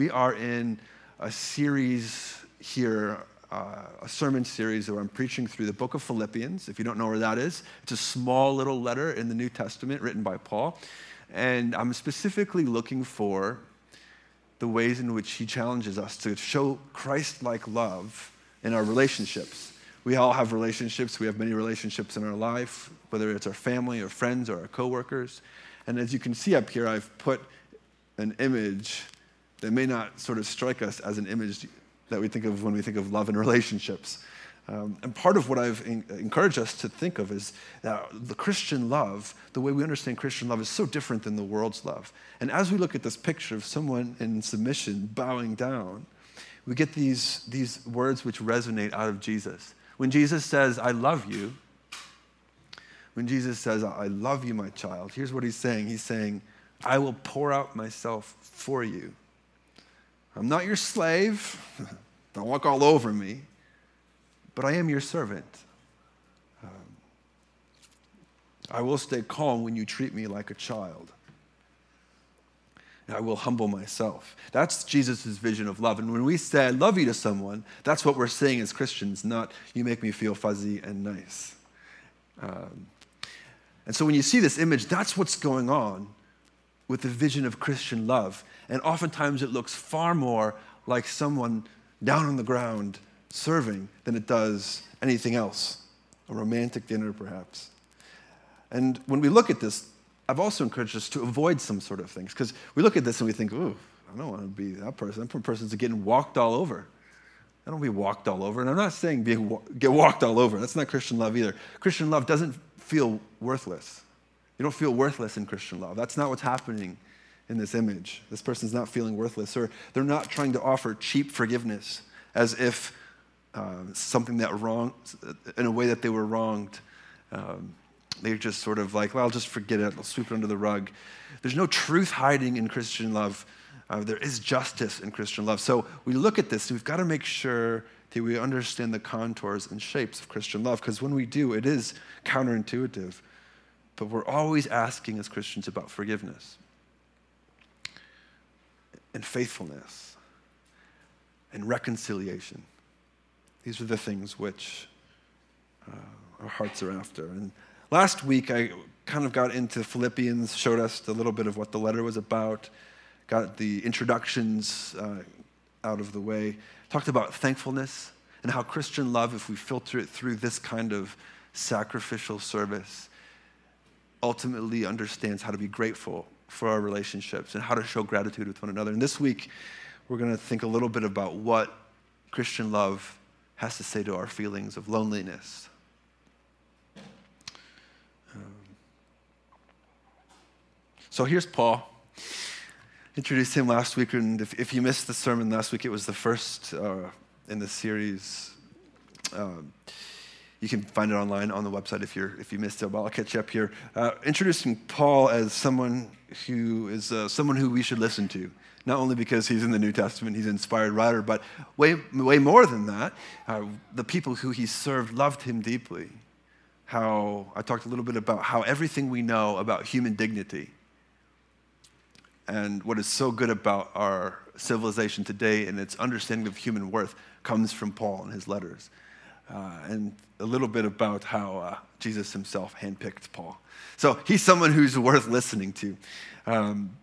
We are in a series here, uh, a sermon series where I'm preaching through the book of Philippians. If you don't know where that is, it's a small little letter in the New Testament written by Paul. And I'm specifically looking for the ways in which he challenges us to show Christ like love in our relationships. We all have relationships. We have many relationships in our life, whether it's our family or friends or our coworkers. And as you can see up here, I've put an image that may not sort of strike us as an image that we think of when we think of love and relationships. Um, and part of what I've in, encouraged us to think of is that the Christian love, the way we understand Christian love, is so different than the world's love. And as we look at this picture of someone in submission bowing down, we get these, these words which resonate out of Jesus. When Jesus says, I love you, when Jesus says, I love you, my child, here's what he's saying He's saying, I will pour out myself for you. I'm not your slave. Don't walk all over me, but I am your servant. Um, I will stay calm when you treat me like a child. I will humble myself. That's Jesus' vision of love. And when we say, I love you to someone, that's what we're saying as Christians, not you make me feel fuzzy and nice. Um, and so when you see this image, that's what's going on with the vision of Christian love. And oftentimes it looks far more like someone down on the ground serving than it does anything else, a romantic dinner perhaps. And when we look at this, I've also encouraged us to avoid some sort of things because we look at this and we think, ooh, I don't want to be that person. That person's getting walked all over. I don't want to be walked all over. And I'm not saying be, get walked all over. That's not Christian love either. Christian love doesn't feel worthless. You don't feel worthless in Christian love. That's not what's happening in this image. This person's not feeling worthless, or they're not trying to offer cheap forgiveness as if uh, something that wrong, in a way that they were wronged. Um, they're just sort of like, well, I'll just forget it. I'll sweep it under the rug. There's no truth hiding in Christian love. Uh, there is justice in Christian love. So we look at this, we've got to make sure that we understand the contours and shapes of Christian love, because when we do, it is counterintuitive. But we're always asking as Christians about forgiveness and faithfulness and reconciliation. These are the things which uh, our hearts are after. And Last week, I kind of got into Philippians, showed us a little bit of what the letter was about, got the introductions uh, out of the way, talked about thankfulness and how Christian love, if we filter it through this kind of sacrificial service, ultimately understands how to be grateful for our relationships and how to show gratitude with one another. And this week, we're going to think a little bit about what Christian love has to say to our feelings of loneliness, So here's Paul. Introduced him last week, and if, if you missed the sermon last week, it was the first uh, in the series. Um, you can find it online on the website if, you're, if you missed it, but I'll catch you up here. Uh, introducing Paul as someone who is uh, someone who we should listen to, not only because he's in the New Testament, he's an inspired writer, but way, way more than that, uh, the people who he served loved him deeply. How I talked a little bit about how everything we know about human dignity and what is so good about our civilization today and its understanding of human worth comes from Paul and his letters. Uh, and a little bit about how uh, Jesus himself handpicked Paul. So he's someone who's worth listening to. Um,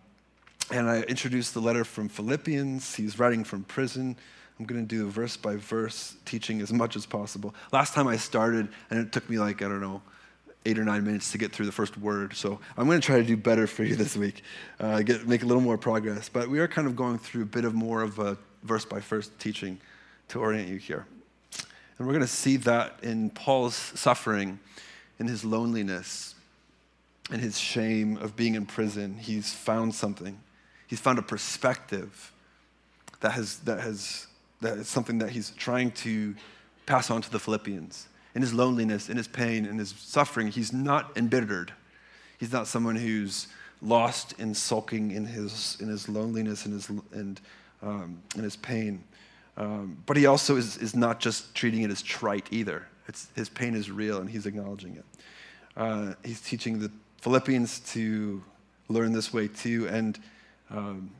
and I introduced the letter from Philippians. He's writing from prison. I'm going to do verse by verse teaching as much as possible. Last time I started, and it took me like, I don't know, eight or nine minutes to get through the first word. So I'm going to try to do better for you this week, uh, get, make a little more progress. But we are kind of going through a bit of more of a verse by verse teaching to orient you here. And we're going to see that in Paul's suffering, in his loneliness, in his shame of being in prison. He's found something. He's found a perspective that has, that has that is something that he's trying to pass on to the Philippians in his loneliness, in his pain, in his suffering, he's not embittered. He's not someone who's lost in sulking in his, in his loneliness and his, and, um, in his pain. Um, but he also is, is not just treating it as trite either. It's, his pain is real and he's acknowledging it. Uh, he's teaching the Philippians to learn this way too. And um,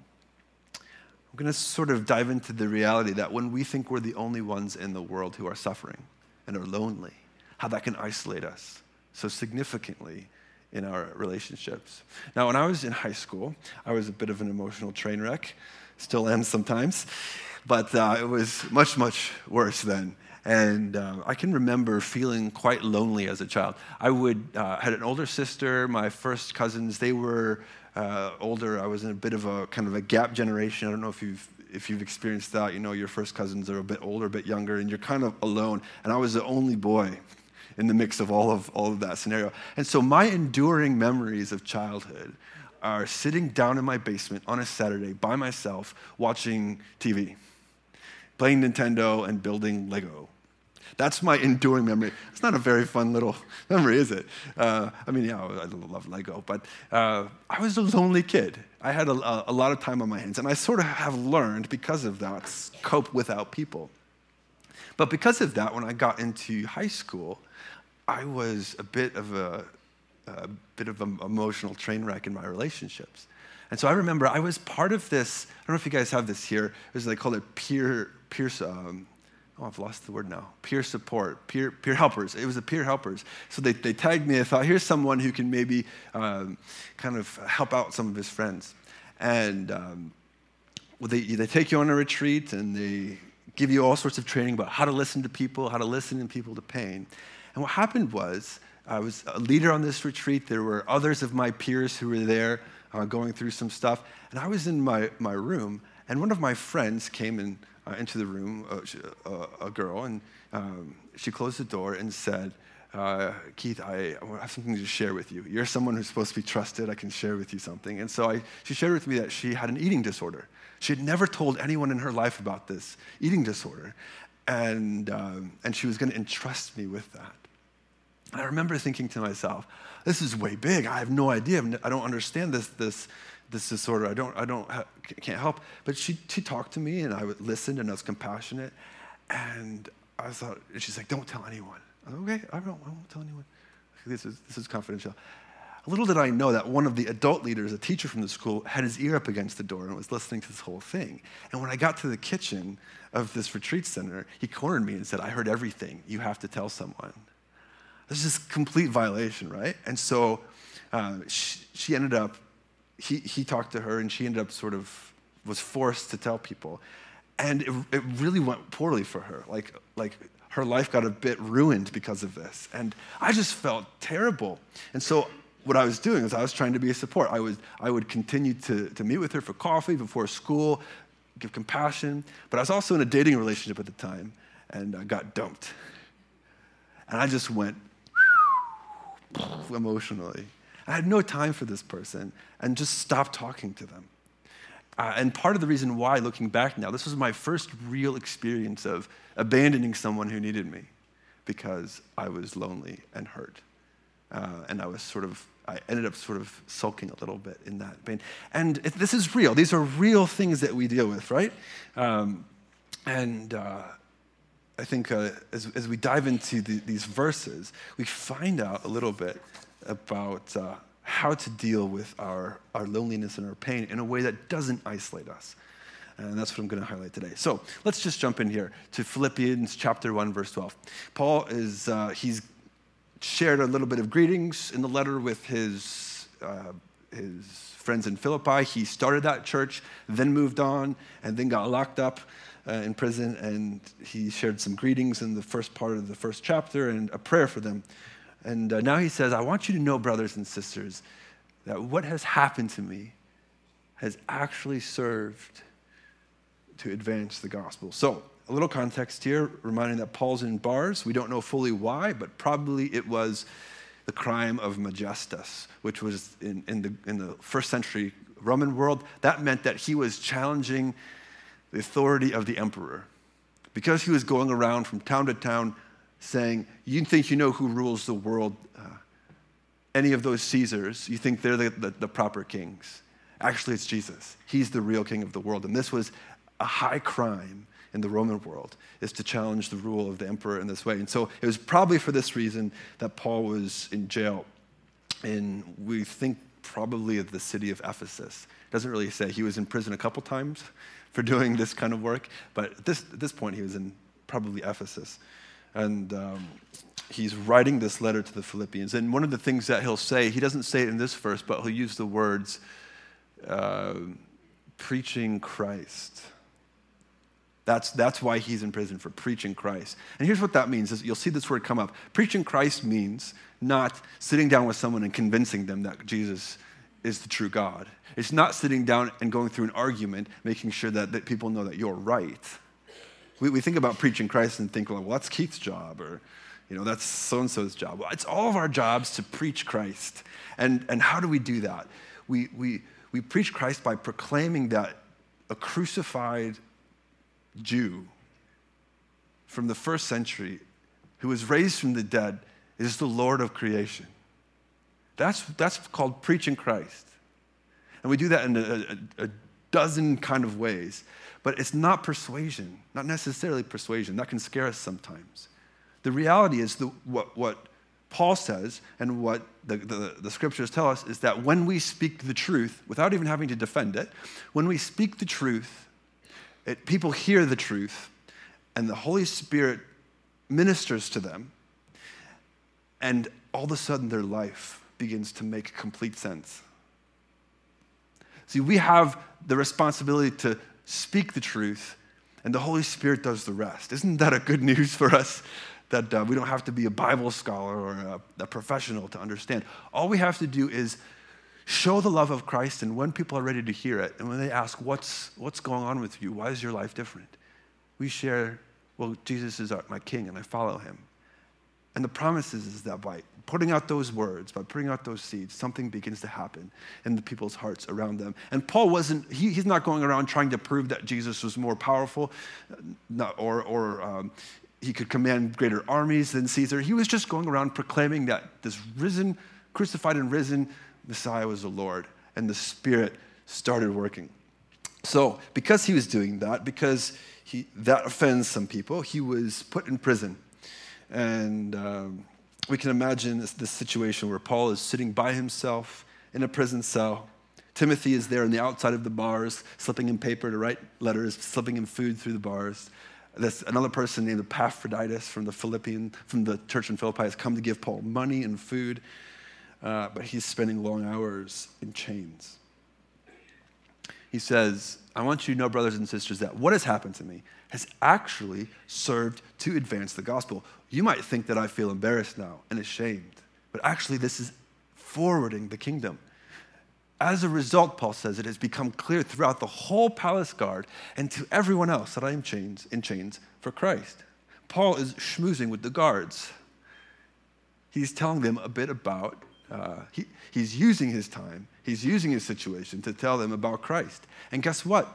I'm going to sort of dive into the reality that when we think we're the only ones in the world who are suffering and are lonely, how that can isolate us so significantly in our relationships. Now, when I was in high school, I was a bit of an emotional train wreck, still am sometimes, but uh, it was much, much worse then. And uh, I can remember feeling quite lonely as a child. I would uh, had an older sister. My first cousins, they were uh, older. I was in a bit of a kind of a gap generation. I don't know if you've if you've experienced that. You know, your first cousins are a bit older, a bit younger, and you're kind of alone. And I was the only boy in the mix of all of all of that scenario. And so my enduring memories of childhood are sitting down in my basement on a Saturday by myself watching TV, playing Nintendo and building Lego that's my enduring memory. It's not a very fun little memory, is it? Uh, I mean, yeah, I love Lego, but uh, I was a lonely kid. I had a, a, lot of time on my hands, and I sort of have learned because of that to cope without people. But because of that, when I got into high school, I was a bit of a, a bit of an emotional train wreck in my relationships. And so I remember I was part of this. I don't know if you guys have this here. It was they call it peer peer um, oh, I've lost the word now. Peer support, peer, peer helpers. It was the peer helpers. So they, they tagged me. I thought, here's someone who can maybe um, kind of help out some of his friends. And um, well, they, they take you on a retreat and they give you all sorts of training about how to listen to people, how to listen in people to pain. And what happened was, I was a leader on this retreat. There were others of my peers who were there uh, going through some stuff. And I was in my, my room, and one of my friends came and uh, into the room, uh, she, uh, a girl, and um, she closed the door and said, uh, Keith, I, I, have something to share with you. You're someone who's supposed to be trusted. I can share with you something. And so I, she shared with me that she had an eating disorder. She had never told anyone in her life about this eating disorder. And, um, and she was going to entrust me with that. And I remember thinking to myself, this is way big. I have no idea. I don't understand this, this, this disorder. I don't, I don't, can't help. But she, she talked to me and I would listened and I was compassionate. And I thought, she's like, don't tell anyone. I was, okay, I won't, I won't tell anyone. This is, this is confidential. Little did I know that one of the adult leaders, a teacher from the school, had his ear up against the door and was listening to this whole thing. And when I got to the kitchen of this retreat center, he cornered me and said, I heard everything. You have to tell someone. This is complete violation, right? And so uh, she, she ended up he, he talked to her and she ended up sort of was forced to tell people. And it, it really went poorly for her. Like, like her life got a bit ruined because of this. And I just felt terrible. And so what I was doing is I was trying to be a support. I, was, I would continue to, to meet with her for coffee before school, give compassion. But I was also in a dating relationship at the time and I got dumped. And I just went emotionally. I had no time for this person and just stopped talking to them. Uh, and part of the reason why, looking back now, this was my first real experience of abandoning someone who needed me because I was lonely and hurt. Uh, and I was sort of, I ended up sort of sulking a little bit in that pain. And it, this is real. These are real things that we deal with, right? Um, and uh, I think uh, as, as, we dive into the, these verses, we find out a little bit about uh, how to deal with our, our loneliness and our pain in a way that doesn't isolate us. And that's what I'm going to highlight today. So let's just jump in here to Philippians chapter 1, verse 12. Paul is, uh, he's shared a little bit of greetings in the letter with his, uh, his friends in Philippi. He started that church, then moved on, and then got locked up uh, in prison. And he shared some greetings in the first part of the first chapter and a prayer for them. And uh, now he says, I want you to know, brothers and sisters, that what has happened to me has actually served to advance the gospel. So, a little context here, reminding that Paul's in bars. We don't know fully why, but probably it was the crime of maiestas, which was in, in, the, in the first century Roman world. That meant that he was challenging the authority of the emperor. Because he was going around from town to town saying, You think you know who rules the world? Uh, any of those Caesars, you think they're the, the, the proper kings. Actually, it's Jesus. He's the real king of the world. And this was a high crime in the Roman world, is to challenge the rule of the emperor in this way. And so it was probably for this reason that Paul was in jail in, we think, probably the city of Ephesus. It Doesn't really say. He was in prison a couple times for doing this kind of work, but at this, at this point, he was in probably Ephesus. And um, he's writing this letter to the Philippians. And one of the things that he'll say, he doesn't say it in this verse, but he'll use the words uh, preaching Christ. That's, that's why he's in prison for preaching Christ. And here's what that means is you'll see this word come up. Preaching Christ means not sitting down with someone and convincing them that Jesus is the true God. It's not sitting down and going through an argument, making sure that, that people know that you're right. We, we think about preaching Christ and think, well, well that's Keith's job, or, you know, that's so and so's job. Well, it's all of our jobs to preach Christ. And, and how do we do that? We, we, we preach Christ by proclaiming that a crucified Jew from the first century who was raised from the dead is the Lord of creation. That's, that's called preaching Christ. And we do that in a, a, a dozen kind of ways. But it's not persuasion, not necessarily persuasion. That can scare us sometimes. The reality is the, what, what Paul says and what the, the, the, scriptures tell us is that when we speak the truth, without even having to defend it, when we speak the truth, it, people hear the truth, and the Holy Spirit ministers to them, and all of a sudden their life begins to make complete sense. See, we have the responsibility to speak the truth, and the Holy Spirit does the rest. Isn't that a good news for us? That uh, we don't have to be a Bible scholar or a, a professional to understand. All we have to do is show the love of Christ, and when people are ready to hear it, and when they ask, What's, what's going on with you? Why is your life different? We share, Well, Jesus is my king, and I follow him. And the promise is, that by putting out those words, by putting out those seeds, something begins to happen in the people's hearts around them. And Paul wasn't, he, he's not going around trying to prove that Jesus was more powerful not, or, or um, he could command greater armies than Caesar. He was just going around proclaiming that this risen, crucified and risen Messiah was the Lord, and the Spirit started working. So, because he was doing that, because he, that offends some people, he was put in prison. And um, we can imagine this, this situation where Paul is sitting by himself in a prison cell. Timothy is there on the outside of the bars, slipping him paper to write letters, slipping him food through the bars. There's another person named Epaphroditus from the Philippian, from the church in Philippi has come to give Paul money and food, uh, but he's spending long hours in chains. He says, I want you to know, brothers and sisters, that what has happened to me has actually served to advance the gospel. You might think that I feel embarrassed now and ashamed, but actually, this is forwarding the kingdom. As a result, Paul says, it has become clear throughout the whole palace guard and to everyone else that I am chains, in chains for Christ. Paul is schmoozing with the guards. He's telling them a bit about, uh, he, he's using his time, he's using his situation to tell them about Christ. And guess what?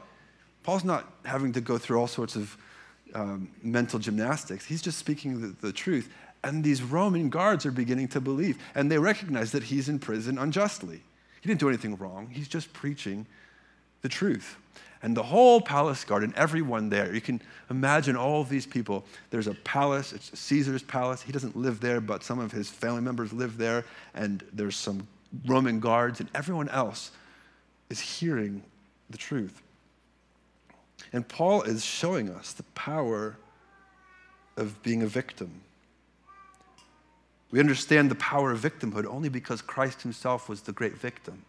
Paul's not having to go through all sorts of um, mental gymnastics. He's just speaking the, the truth. And these Roman guards are beginning to believe. And they recognize that he's in prison unjustly. He didn't do anything wrong, he's just preaching the truth. And the whole palace guard and everyone there, you can imagine all these people. There's a palace, it's Caesar's palace. He doesn't live there, but some of his family members live there. And there's some Roman guards, and everyone else is hearing the truth. And Paul is showing us the power of being a victim. We understand the power of victimhood only because Christ himself was the great victim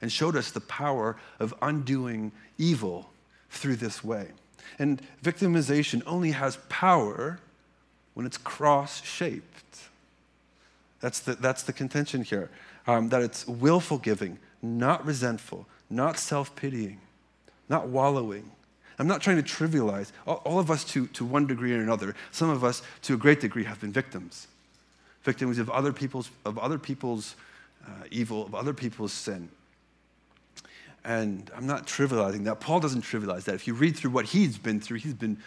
and showed us the power of undoing evil through this way. And victimization only has power when it's cross shaped. That's the, that's the contention here. Um, that it's willful giving, not resentful, not self pitying, not wallowing, I'm not trying to trivialize. All, of us, to, to one degree or another, some of us, to a great degree, have been victims. Victims of other people's, of other people's uh, evil, of other people's sin. And I'm not trivializing that. Paul doesn't trivialize that. If you read through what he's been through, he's been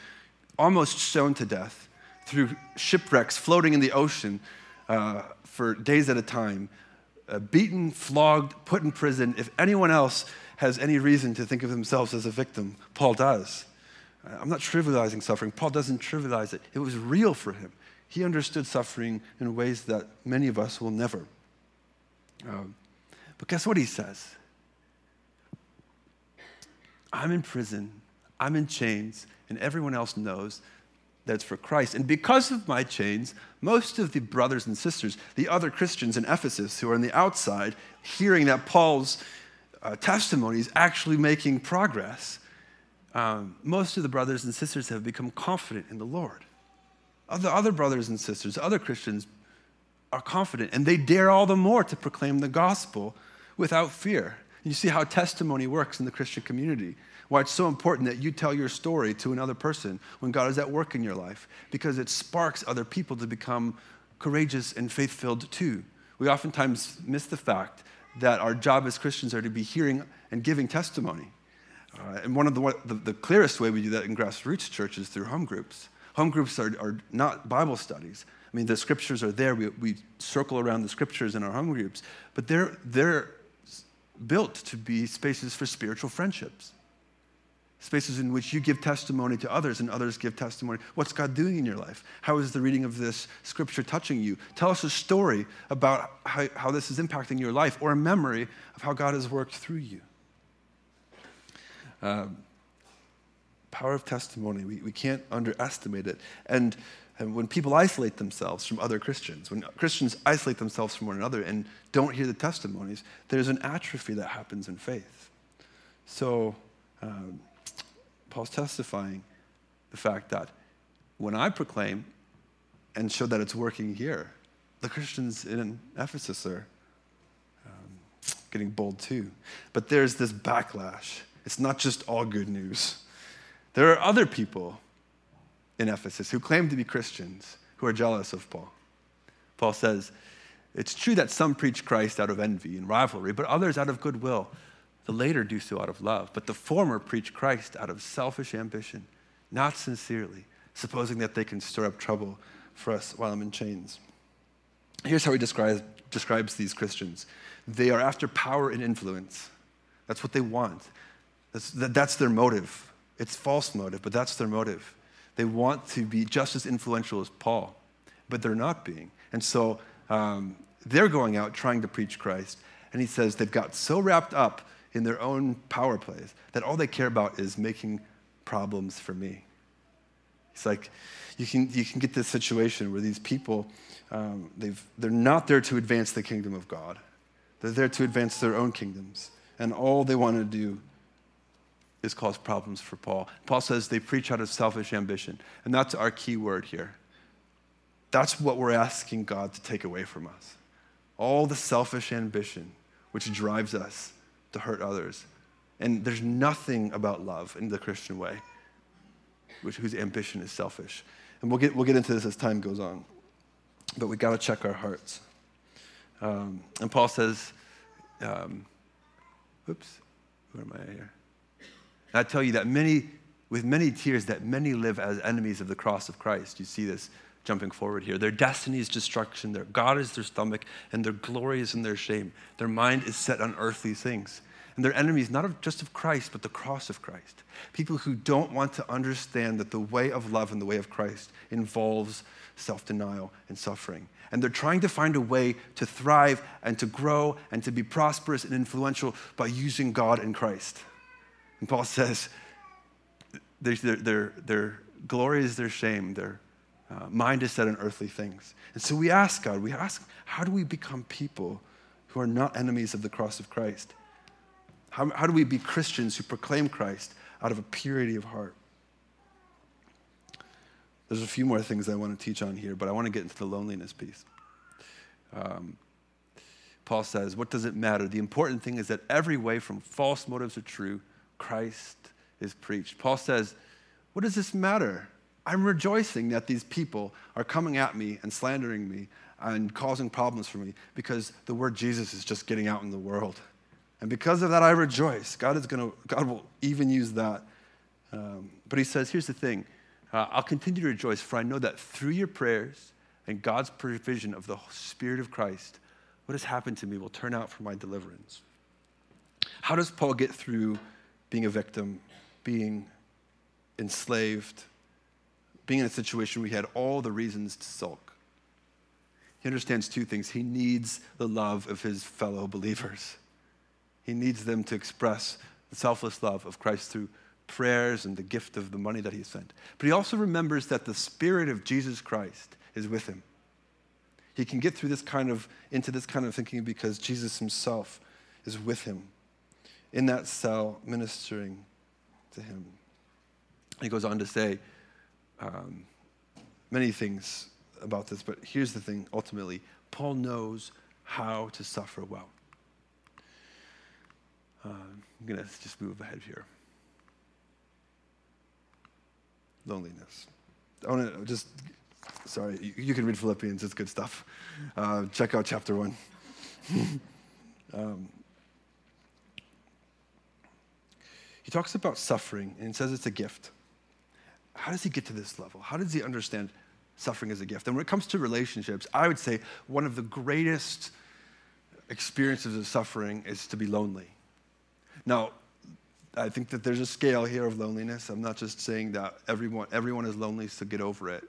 almost stoned to death through shipwrecks floating in the ocean uh, for days at a time, uh, beaten, flogged, put in prison. If anyone else has any reason to think of themselves as a victim. Paul does. Uh, I'm not trivializing suffering. Paul doesn't trivialize it. It was real for him. He understood suffering in ways that many of us will never. Um, but guess what he says? I'm in prison, I'm in chains, and everyone else knows that it's for Christ. And because of my chains, most of the brothers and sisters, the other Christians in Ephesus who are on the outside, hearing that Paul's uh, testimony is actually making progress, um, most of the brothers and sisters have become confident in the Lord. Other, other brothers and sisters, other Christians are confident, and they dare all the more to proclaim the gospel without fear. You see how testimony works in the Christian community. Why it's so important that you tell your story to another person when God is at work in your life, because it sparks other people to become courageous and faith filled too. We oftentimes miss the fact that our job as Christians are to be hearing and giving testimony. Uh, and one of the, the, the, clearest way we do that in grassroots church is through home groups. Home groups are, are not Bible studies. I mean, the scriptures are there. We, we circle around the scriptures in our home groups, but they're, they're built to be spaces for spiritual friendships spaces in which you give testimony to others and others give testimony. What's God doing in your life? How is the reading of this scripture touching you? Tell us a story about how, how this is impacting your life or a memory of how God has worked through you. Um, power of testimony, we, we can't underestimate it. And, and when people isolate themselves from other Christians, when Christians isolate themselves from one another and don't hear the testimonies, there's an atrophy that happens in faith. So, um, Paul's testifying the fact that when I proclaim and show that it's working here, the Christians in Ephesus are um, getting bold too. But there's this backlash. It's not just all good news. There are other people in Ephesus who claim to be Christians who are jealous of Paul. Paul says, It's true that some preach Christ out of envy and rivalry, but others out of goodwill. The later do so out of love, but the former preach Christ out of selfish ambition, not sincerely, supposing that they can stir up trouble for us while I'm in chains. Here's how he describes, describes these Christians they are after power and influence. That's what they want. That's, that, that's their motive. It's false motive, but that's their motive. They want to be just as influential as Paul, but they're not being. And so um, they're going out trying to preach Christ. And he says they've got so wrapped up in their own power plays that all they care about is making problems for me. It's like you can, you can get this situation where these people, um, they've, they're not there to advance the kingdom of God. They're there to advance their own kingdoms. And all they want to do is cause problems for Paul. Paul says they preach out of selfish ambition. And that's our key word here. That's what we're asking God to take away from us. All the selfish ambition which drives us to hurt others. And there's nothing about love in the Christian way, which, whose ambition is selfish. And we'll get, we'll get into this as time goes on. But we got to check our hearts. Um, and Paul says, um, oops, where am I here? I tell you that many, with many tears, that many live as enemies of the cross of Christ. You see this jumping forward here. Their destiny is destruction, their God is their stomach, and their glory is in their shame. Their mind is set on earthly things. And they're enemies not of, just of Christ, but the cross of Christ. People who don't want to understand that the way of love and the way of Christ involves self denial and suffering. And they're trying to find a way to thrive and to grow and to be prosperous and influential by using God and Christ. And Paul says, their, their, their glory is their shame, their uh, mind is set on earthly things. And so we ask God, we ask, how do we become people who are not enemies of the cross of Christ? How, how do we be Christians who proclaim Christ out of a purity of heart? There's a few more things I want to teach on here, but I want to get into the loneliness piece. Um, Paul says, What does it matter? The important thing is that every way from false motives to true, Christ is preached. Paul says, What does this matter? I'm rejoicing that these people are coming at me and slandering me and causing problems for me because the word Jesus is just getting out in the world. And because of that, I rejoice. God is going to, God will even use that. Um, but he says, here's the thing uh, I'll continue to rejoice, for I know that through your prayers and God's provision of the Spirit of Christ, what has happened to me will turn out for my deliverance. How does Paul get through being a victim, being enslaved, being in a situation where he had all the reasons to sulk. He understands two things. He needs the love of his fellow believers, he needs them to express the selfless love of Christ through prayers and the gift of the money that he sent. But he also remembers that the Spirit of Jesus Christ is with him. He can get through this kind of, into this kind of thinking because Jesus himself is with him in that cell ministering to him. He goes on to say um, many things about this, but here's the thing ultimately Paul knows how to suffer well. Uh, I'm going to just move ahead here. Loneliness. I want to just, sorry, you, you, can read Philippians, it's good stuff. Uh, check out chapter one. um, he talks about suffering and says it's a gift. How does he get to this level? How does he understand suffering as a gift? And when it comes to relationships, I would say one of the greatest experiences of suffering is to be lonely. Now, I think that there's a scale here of loneliness. I'm not just saying that everyone, everyone is lonely, so get over it.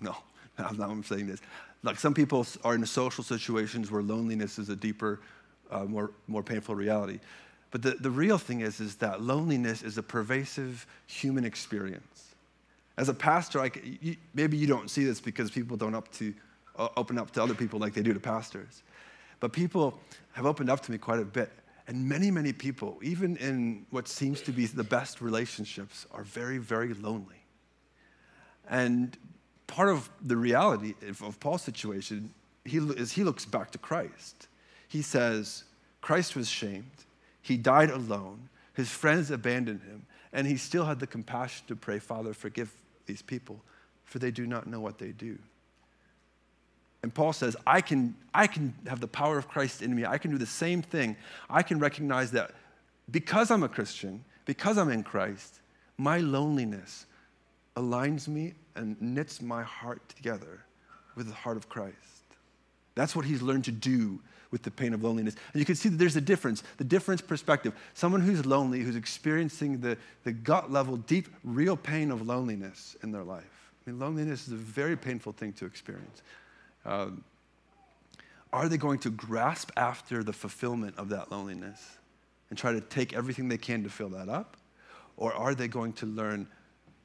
No, I'm not I'm saying this. Like some people are in social situations where loneliness is a deeper, uh, more, more painful reality. But the, the real thing is, is that loneliness is a pervasive human experience. As a pastor, you, maybe you don't see this because people don't up to, uh, open up to other people like they do to pastors. But people have opened up to me quite a bit and many, many people, even in what seems to be the best relationships, are very, very lonely. And part of the reality of Paul's situation he, is he looks back to Christ. He says, Christ was shamed, he died alone, his friends abandoned him, and he still had the compassion to pray, Father, forgive these people, for they do not know what they do. And Paul says, I can, I can have the power of Christ in me. I can do the same thing. I can recognize that because I'm a Christian, because I'm in Christ, my loneliness aligns me and knits my heart together with the heart of Christ. That's what he's learned to do with the pain of loneliness. And you can see that there's a difference, the difference perspective. Someone who's lonely, who's experiencing the, the gut level, deep, real pain of loneliness in their life. I mean, loneliness is a very painful thing to experience. Um, are they going to grasp after the fulfillment of that loneliness and try to take everything they can to fill that up? Or are they going to learn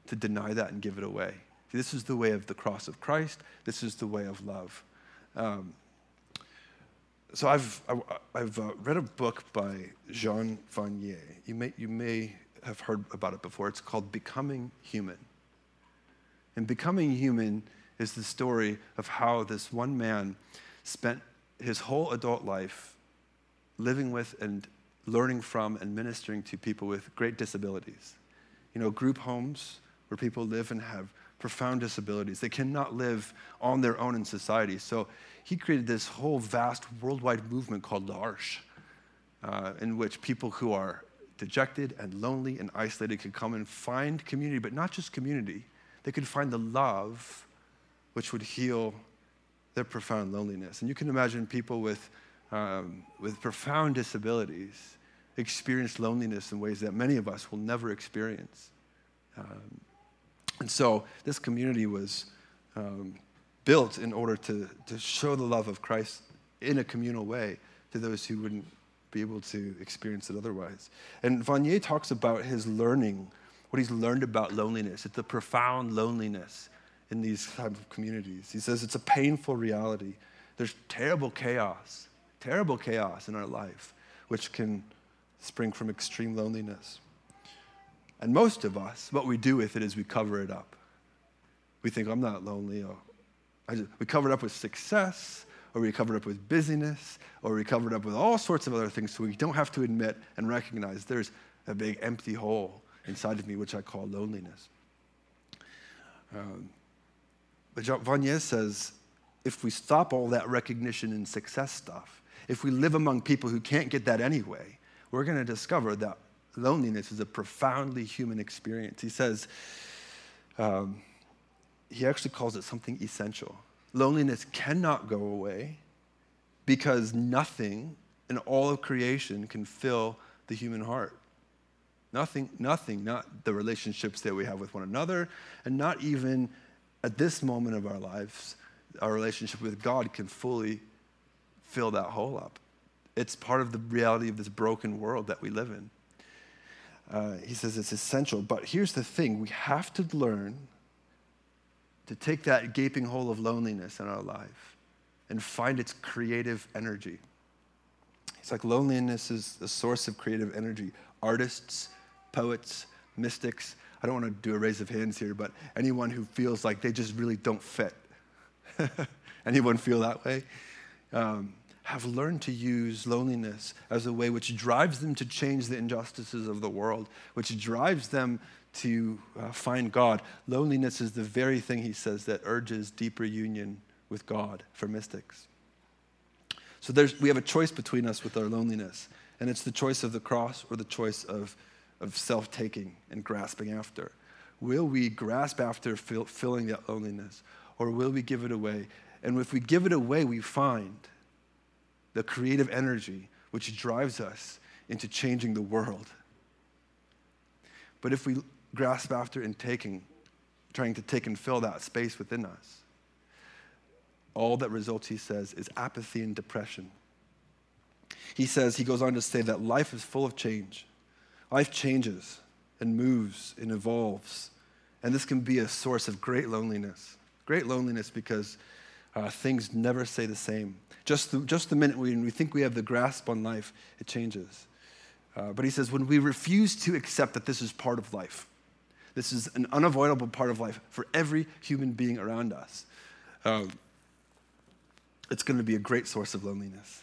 to deny that and give it away? See, this is the way of the cross of Christ. This is the way of love. Um, so I've, I, have uh, read a book by Jean Vanier. You may, you may have heard about it before. It's called Becoming Human. And Becoming Human is the story of how this one man spent his whole adult life living with and learning from and ministering to people with great disabilities. You know, group homes where people live and have profound disabilities. They cannot live on their own in society. So he created this whole vast worldwide movement called L'Arche, uh, in which people who are dejected and lonely and isolated could come and find community, but not just community. They could find the love which would heal their profound loneliness. And you can imagine people with, um, with profound disabilities experience loneliness in ways that many of us will never experience. Um, and so this community was um, built in order to, to show the love of Christ in a communal way to those who wouldn't be able to experience it otherwise. And Vanier talks about his learning, what he's learned about loneliness. It's the profound loneliness in these type of communities. He says it's a painful reality. There's terrible chaos, terrible chaos in our life, which can spring from extreme loneliness. And most of us, what we do with it is we cover it up. We think, I'm not lonely. We covered up with success, or we covered up with busyness, or we covered up with all sorts of other things so we don't have to admit and recognize there's a big empty hole inside of me, which I call loneliness. Um, but Vanier says if we stop all that recognition and success stuff, if we live among people who can't get that anyway, we're going to discover that loneliness is a profoundly human experience. He says, um, he actually calls it something essential. Loneliness cannot go away because nothing in all of creation can fill the human heart. Nothing, nothing, not the relationships that we have with one another, and not even at this moment of our lives, our relationship with God can fully fill that hole up. It's part of the reality of this broken world that we live in. uh, he says it's essential. But here's the thing we have to learn to take that gaping hole of loneliness in our life and find its creative energy. It's like loneliness is the source of creative energy. Artists, poets, mystics, I don't want to do a raise of hands here, but anyone who feels like they just really don't fit. anyone feel that way? Um, have learned to use loneliness as a way which drives them to change the injustices of the world, which drives them to uh, find God. Loneliness is the very thing, he says, that urges deeper union with God for mystics. So we have a choice between us with our loneliness, and it's the choice of the cross or the choice of, of self taking and grasping after. Will we grasp after fill, filling that loneliness, or will we give it away? And if we give it away, we find the creative energy which drives us into changing the world. But if we grasp after and taking, trying to take and fill that space within us, all that results, he says, is apathy and depression. He says, he goes on to say that life is full of change. Life changes and moves and evolves. And this can be a source of great loneliness. Great loneliness because uh, things never stay the same. Just the, just the minute we, we think we have the grasp on life, it changes. Uh, but he says, when we refuse to accept that this is part of life, this is an unavoidable part of life for every human being around us. Um, it's going to be a great source of loneliness.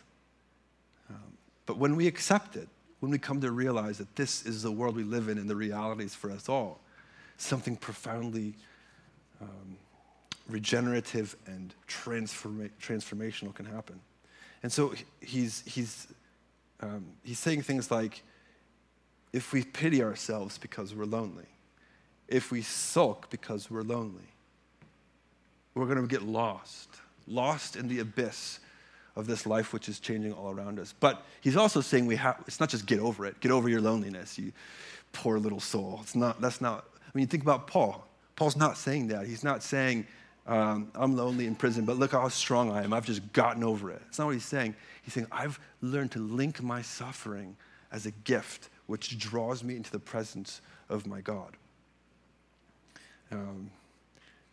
Um, but when we accept it, when we come to realize that this is the world we live in and the realities for us all, something profoundly um, regenerative and transforma- transformational can happen. And so he's, he's, um, he's saying things like if we pity ourselves because we're lonely, if we sulk because we're lonely, we're going to get lost lost in the abyss of this life which is changing all around us. But he's also saying we have, it's not just get over it, get over your loneliness, you poor little soul. It's not, that's not, I mean, you think about Paul. Paul's not saying that. He's not saying, um, I'm lonely in prison, but look how strong I am. I've just gotten over it. It's not what he's saying. He's saying, I've learned to link my suffering as a gift which draws me into the presence of my God. Um,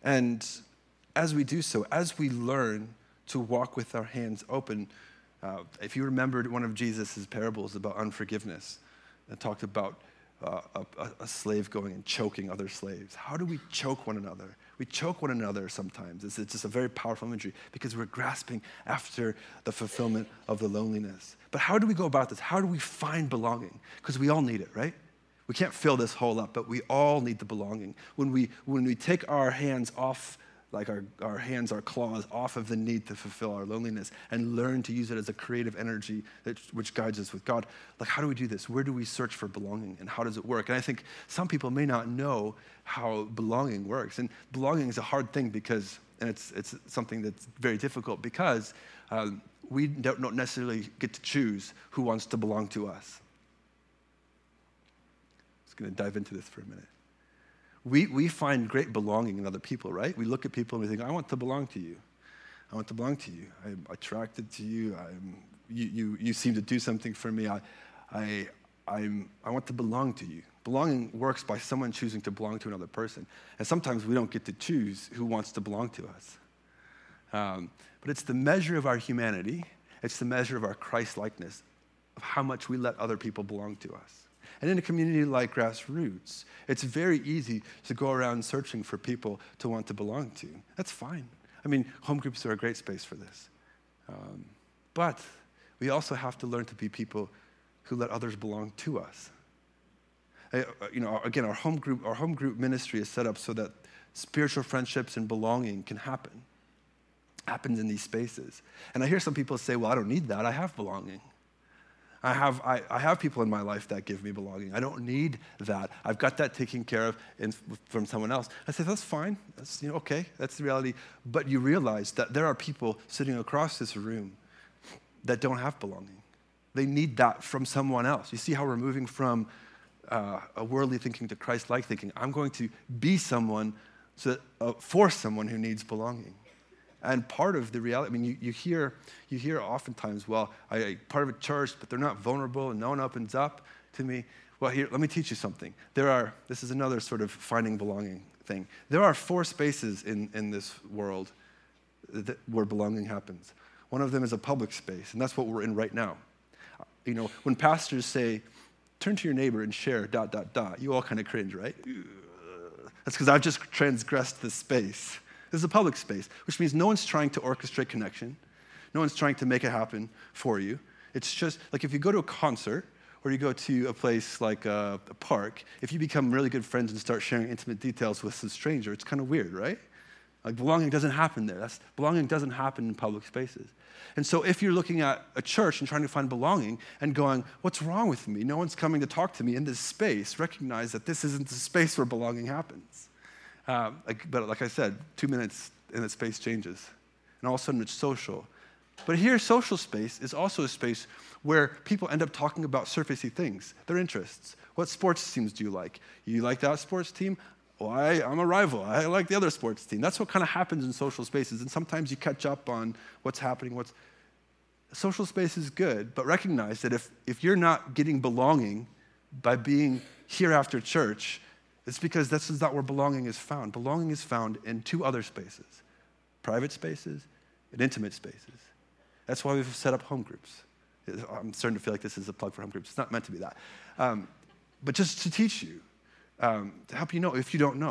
and as we do so, as we learn to walk with our hands open, uh, if you remembered one of Jesus' parables about unforgiveness, it talked about uh, a, a, slave going and choking other slaves. How do we choke one another? We choke one another sometimes. It's, it's just a very powerful imagery because we're grasping after the fulfillment of the loneliness. But how do we go about this? How do we find belonging? Because we all need it, right? We can't fill this hole up, but we all need the belonging. When we, when we take our hands off like our, our hands, our claws, off of the need to fulfill our loneliness and learn to use it as a creative energy that, which guides us with God. Like, how do we do this? Where do we search for belonging and how does it work? And I think some people may not know how belonging works. And belonging is a hard thing because, and it's, it's something that's very difficult because um, we don't necessarily get to choose who wants to belong to us. Going to dive into this for a minute we, we find great belonging in other people, right? We look at people and we think, I want to belong to you. I want to belong to you. I'm attracted to you. I'm, you, you, you seem to do something for me. I, I, I'm, I want to belong to you. Belonging works by someone choosing to belong to another person. And sometimes we don't get to choose who wants to belong to us. Um, but it's the measure of our humanity, it's the measure of our Christ likeness, of how much we let other people belong to us. And in a community like Grassroots, it's very easy to go around searching for people to want to belong to. That's fine. I mean, home groups are a great space for this. Um, but we also have to learn to be people who let others belong to us. I, uh, you know, again, our home group, our home group ministry is set up so that spiritual friendships and belonging can happen. Happens in these spaces. And I hear some people say, well, I don't need that. I have belonging. I have, I, I, have people in my life that give me belonging. I don't need that. I've got that taken care of in, from someone else. I say, that's fine. That's, you know, okay, that's the reality. But you realize that there are people sitting across this room that don't have belonging. They need that from someone else. You see how we're moving from uh, a worldly thinking to Christ like thinking. I'm going to be someone so, uh, for someone who needs belonging. And part of the reality, I mean, you, you, hear, you hear oftentimes, well, I, I part of a church, but they're not vulnerable and no one opens up to me. Well, here, let me teach you something. There are, this is another sort of finding belonging thing. There are four spaces in, in this world that, where belonging happens. One of them is a public space, and that's what we're in right now. You know, when pastors say, turn to your neighbor and share, dot, dot, dot, you all kind of cringe, right? That's because I've just transgressed this space. This is a public space, which means no one's trying to orchestrate connection. No one's trying to make it happen for you. It's just like if you go to a concert or you go to a place like a, a park, if you become really good friends and start sharing intimate details with some stranger, it's kind of weird, right? Like belonging doesn't happen there. That's, belonging doesn't happen in public spaces. And so if you're looking at a church and trying to find belonging and going, what's wrong with me? No one's coming to talk to me in this space. Recognize that this isn't the space where belonging happens. Um, but like I said, two minutes and the space changes. And all of a sudden it's social. But here, social space is also a space where people end up talking about surfacey things, their interests. What sports teams do you like? You like that sports team? Well, I, am a rival. I like the other sports team. That's what kind of happens in social spaces. And sometimes you catch up on what's happening. What's social space is good, but recognize that if, if you're not getting belonging by being here after church, it's because this is not where belonging is found. Belonging is found in two other spaces private spaces and intimate spaces. That's why we've set up home groups. I'm starting to feel like this is a plug for home groups. It's not meant to be that. Um, but just to teach you, um, to help you know if you don't know.